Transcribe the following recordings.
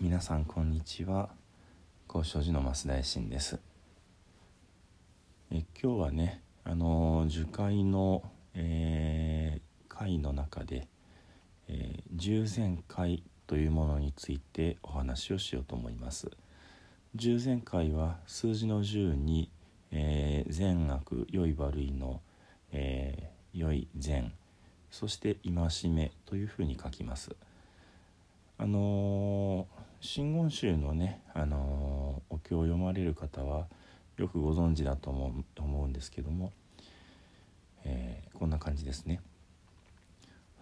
皆さんこんにちは。高尚寺の増大臣です。え今日はねあの樹海の、えー、会の中で、えー、従前会というものについてお話をしようと思います。従前会は数字の10に、えー、善悪良い悪いの、えー、良い善そして戒めというふうに書きます。あのー真言宗のね、あのお経を読まれる方はよくご存知だと思う思うんですけども、えー、こんな感じですね。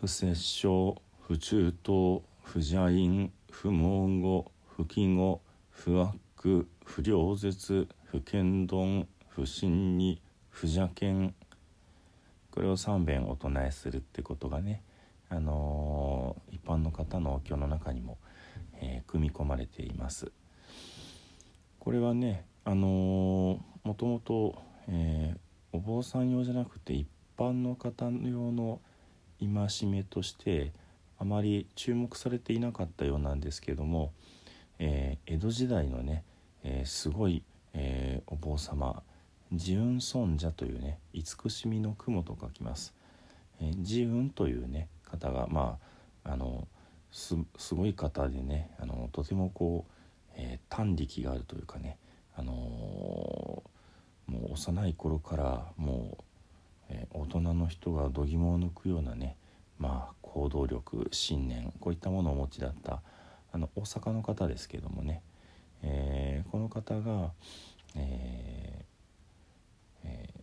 不摂生不中等不邪因不毛語不記語不悪不良絶不剣丼不信に不邪剣これを3遍お唱えするってことがね、あのー、一般の方のお経の中にもえー、組み込まれています。これはねあのー、もともと、えー、お坊さん用じゃなくて一般の方用の戒めとしてあまり注目されていなかったようなんですけども、えー、江戸時代のね、えー、すごい、えー、お坊様自雲尊者というね慈しみの雲と書きます。えー、自雲というね方がまああのすごい方でねあのとてもこう、えー、力があるというかね、あのー、もう幼い頃からもう、えー、大人の人が度肝を抜くようなねまあ行動力信念こういったものをお持ちだったあの大阪の方ですけどもね、えー、この方が、ええー、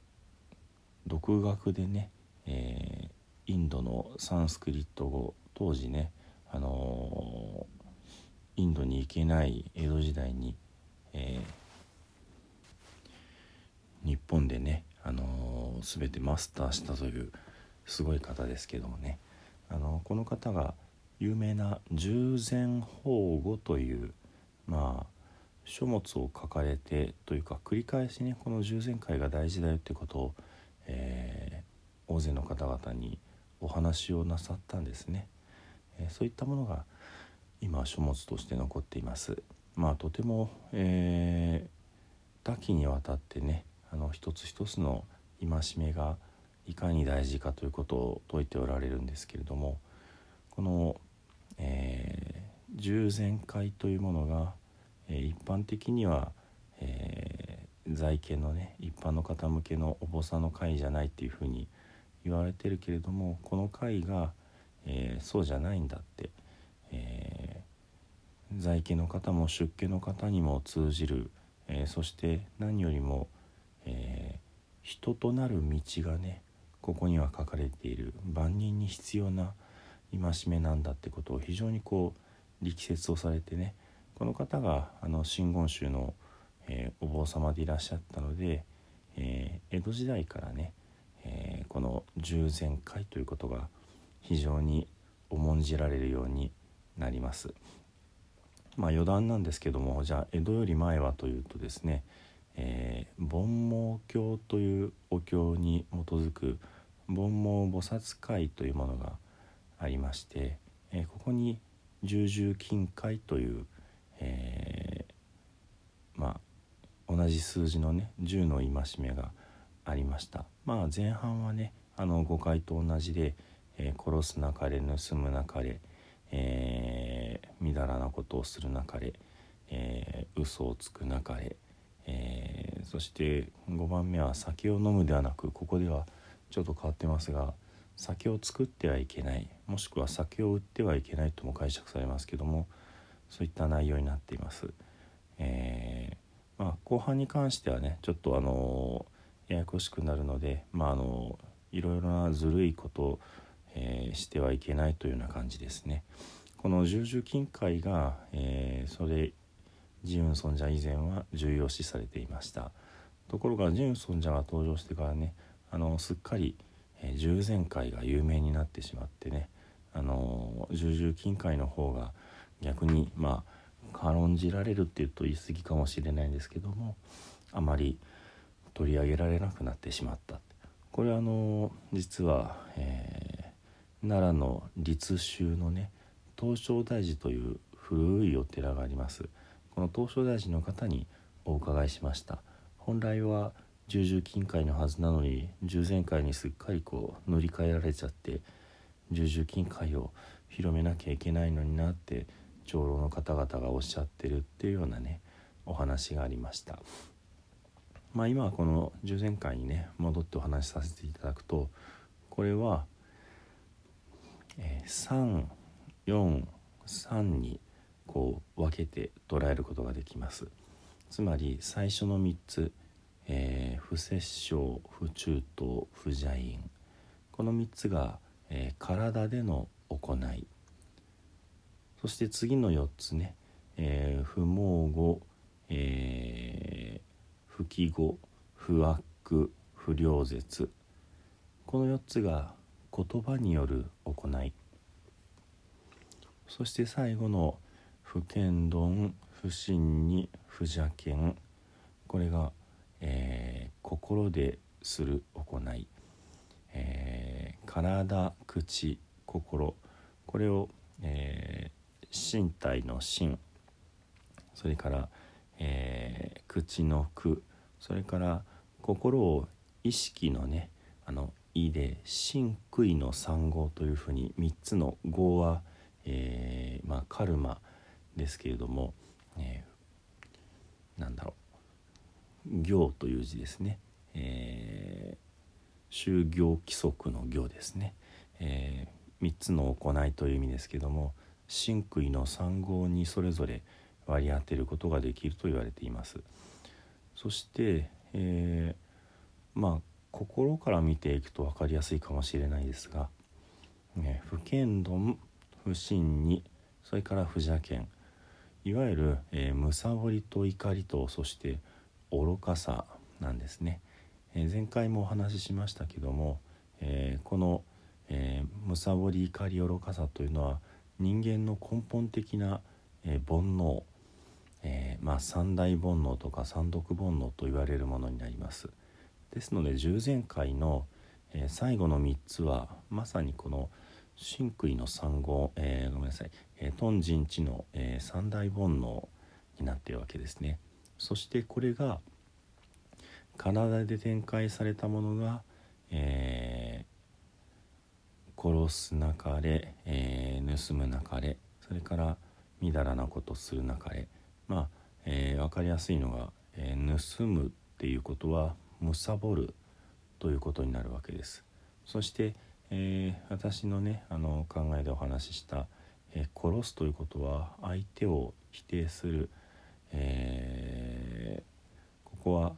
独学でね、えインドのサンスクリット語当時ねあのインドに行けない江戸時代に、えー、日本でね、あの、全てマスターしたというすごい方ですけどもね、あの、この方が有名な「従前法語」というまあ書物を書かれてというか繰り返しねこの従前会が大事だよってことを、えー、大勢の方々にお話をなさったんですね。えそういったものが今書物として残っています。まあとても、えー、多岐にわたってねあの一つ一つの戒めがいかに大事かということを説いておられるんですけれどもこの、えー、従前会というものが、えー、一般的には、えー、在家のね一般の方向けのお坊さんの会じゃないっていうふうに言われてるけれどもこの会がえー、そうじゃないんだって、えー、在家の方も出家の方にも通じる、えー、そして何よりも、え人となる道がねここには書かれている。万人に必要な戒めなんだってことを非常にこう力説をされてねこの方があの真言宗の、えお坊様でいらっしゃったので、え江戸時代からね、えこの従前会ということが非常に重んじられるようになります。まあ余談なんですけどもじゃあ江戸より前はというとですね、えー、煩悩経というお経に基づく煩悩菩薩会というものがありまして、えー、ここに十十金会という、えー、まあ同じ数字のね10の戒めがありました。まあ前半はねあの5回と同じで、えー、殺すなかれ盗むなかれ、えー、みだらなことをするなかれ、えー、嘘をつくなかれ、えー、そして5番目は酒を飲むではなくここではちょっと変わってますが酒を作ってはいけないもしくは酒を売ってはいけないとも解釈されますけどもそういった内容になっています。えー、まあ、後半に関してはねちょっとあのややこしくなるのでまああのいろいろなずるいことえー、してはいけないというような感じですね。この重々金塊が、えー、それジウン尊者以前は重要視されていましたところがジウン尊者が登場してからねあのすっかり、えー、従前会が有名になってしまってねあの重々金塊の方が逆にまあ軽んじられるっていうと言い過ぎかもしれないんですけどもあまり取り上げられなくなってしまったこれはあの実は、えー奈良の律宗のね東照大寺という古いお寺があります。この東照大寺の方にお伺いしました。本来は重々金塊のはずなのに従前会にすっかりこう塗り替えられちゃって重々金塊を広めなきゃいけないのになって長老の方々がおっしゃってるっていうようなねお話がありました。まあ今はこの従前会にね戻ってお話しさせていただくとこれは、えー、343にこう分けて捉えることができます。つまり最初の3つ、えー、不殺生不中等不邪因。この3つが、えー、体での行い。そして次の4つね、えー、不毛語、えー、不記語不悪不良絶この4つが言葉による行い。そして最後の不剣論不信に不邪見。これが、えー、心でする行い、えー、体口心。これを、えー、身体の心それから、えー、口の句それから心を意識のねあの「意で「真悔の三号」というふうに3つの「号は」えー、まあ、カルマですけれども、えー、なんだろう。行という字ですね、えー、就業規則の行ですね、えー、3つの行いという意味ですけども真悔の三号にそれぞれ割り当てることができると言われています。そして、えー、まあ心から見ていくと分かりやすいかもしれないですが、ね、不剣丼不信にそれから不邪剣いわゆる、えー、むさぼりと怒りとそして愚かさなんですね、えー、前回もお話ししましたけども、えー、この、えむさぼり怒り愚かさというのは人間の根本的な、え煩悩、えまあ、三大煩悩とか三毒煩悩と言われるものになります。ですので十前回の、えー、最後の3つはまさにこの真悔の三号、えー、ごめんなさい、えー、頓人知の、えー、三大煩悩になっているわけですね。そしてこれが体で展開されたものが、えー、殺すなかれ、えー、盗むなかれそれからみだらなことするなかれまあ、えー、分かりやすいのが、えー、盗むっていうことは貪るということになるわけです。そして、えー、私のねあの考えでお話しした、えー、殺すということは相手を否定する、えー、ここは、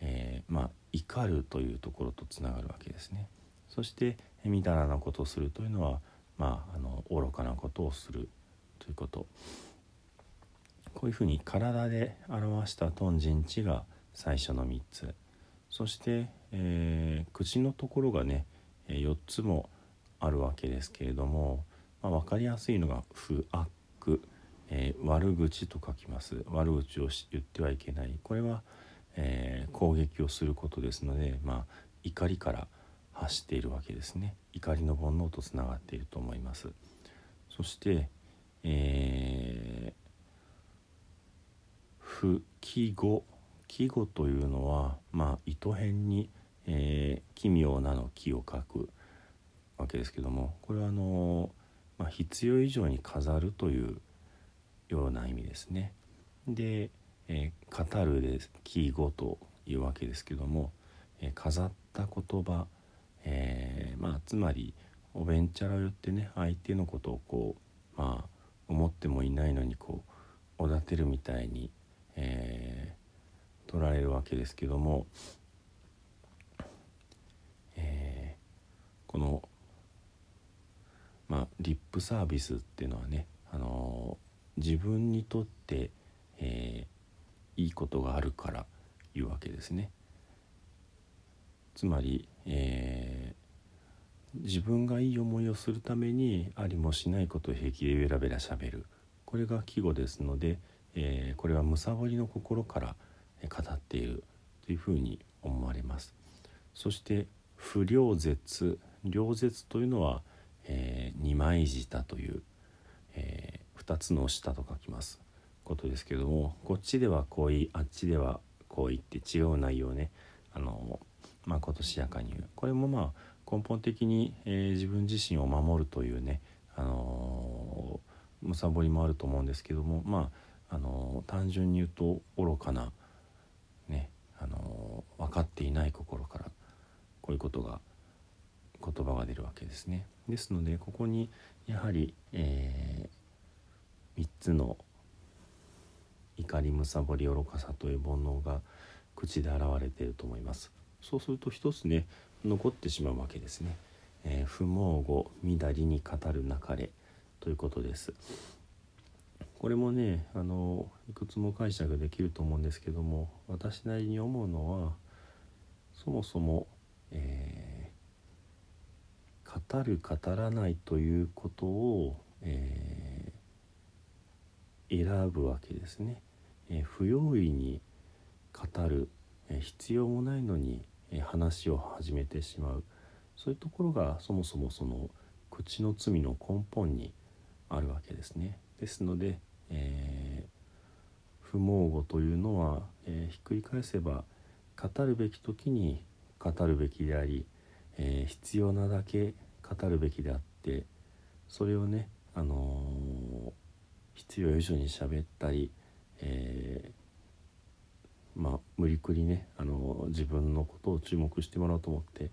えまあ怒るというところとつながるわけですね。そしてみだらなことをするというのはまああの愚かなことをするということ。こういうふうに体で表した頓人知が最初の3つ。そして、えー、口のところがね4つもあるわけですけれども、まあ、分かりやすいのが「不悪」えー、悪口と書きます。悪口を言ってはいけない。これは、えー、攻撃をすることですので、まあ、怒りから発しているわけですね。怒りの煩悩とつながっていると思います。そして、えー、不記号季語というのは、まあ、糸辺に、えー、奇妙なの木を書くわけですけどもこれはあの、まあ、必要以上に飾るというような意味ですね。で、えー、語るで記語というわけですけども、えー、飾った言葉、えー、まあ、つまりおべんちゃらを言ってね相手のことをこうまあ思ってもいないのにこうおだてるみたいに、え取られるわけですけども、えー、この、まあ、リップサービスっていうのはね、あのー、自分にとって、えー、いいことがあるからいうわけですね。つまり、えー、自分がいい思いをするためにありもしないことを平気でベラベラしゃべるこれが季語ですので、えー、これはむさぼりの心から「語っているというふうに思われます。そして不良絶良絶というのは、えー、二枚舌という、えー、2つの下と書きます。ことですけどもこっちでは恋あっちでは恋って違う内容ね。あのまことしやかに言う。これもまあ根本的に、えー、自分自身を守るというねあのむさぼりもあると思うんですけどもまああの単純に言うと愚かなあの分かっていない心からこういうことが言葉が出るわけですね。ですのでここにやはり、えー、3つの怒りむさぼり愚かさという煩悩が口で現れていると思います。そうすると一つね残ってしまうわけですね。えー、不毛語乱りに語るなかれということです。これもねあのいくつも解釈できると思うんですけども私なりに思うのはそもそも、えー、語る語らないということを、えー、選ぶわけですね。えー、不用意に語る、え必要もないのに、え話を始めてしまうそういうところがそもそもその口の罪の根本にあるわけですね。ですので、えー、不毛語というのは、えー、ひっくり返せば語るべき時に語るべきであり、えー、必要なだけ語るべきであってそれをね、あの必要以上に喋ったり、えまあ無理くりね、あの自分のことを注目してもらおうと思って、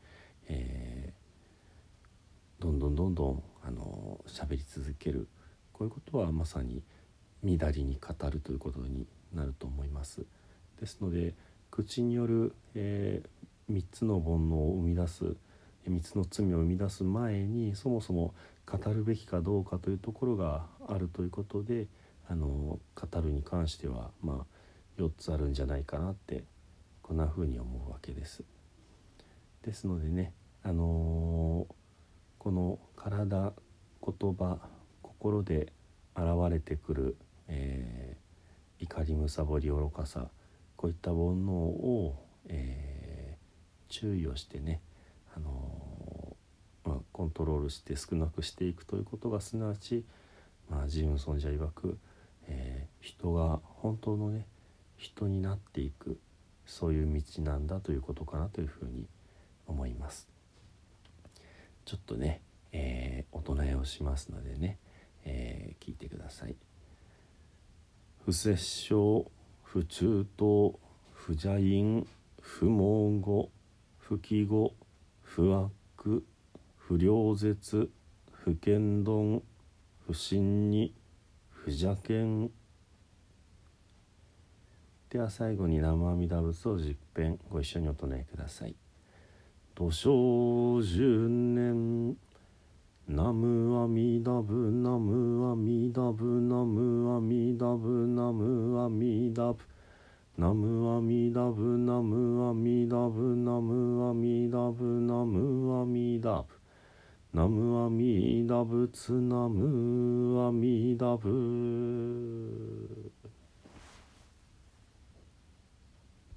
えどんどんどんどんあの喋り続ける。こういうことはまさに乱りに語るということになると思います。ですので口による、えー、3つの煩悩を生み出す3つの罪を生み出す前にそもそも語るべきかどうかというところがあるということであの語るに関してはまあ4つあるんじゃないかなってこんな風に思うわけです。ですのでねあのー、この体言葉心で現れてくる、えー、怒りむさぼり愚かさこういった煩悩を、えー、注意をしてね、あのー、まあ、コントロールして少なくしていくということがすなわち、まあ、ジムソンジャ曰く、えー、人が本当のね人になっていくそういう道なんだということかなというふうに思います。ちょっとね、えー、お唱えをしますのでね、えー、不摂生不中等不邪因不毛語不記語不悪不良絶不剣丼不信に不邪剣では最後に生阿弥陀仏を十遍ご一緒にお唱えください。土生ナムアミダブナムアミダブナムアミダブナムアミダブナムアミダブ。ナムアミダブナムアミダブナムアミダブナムアミダブ。ツナムアミダブ。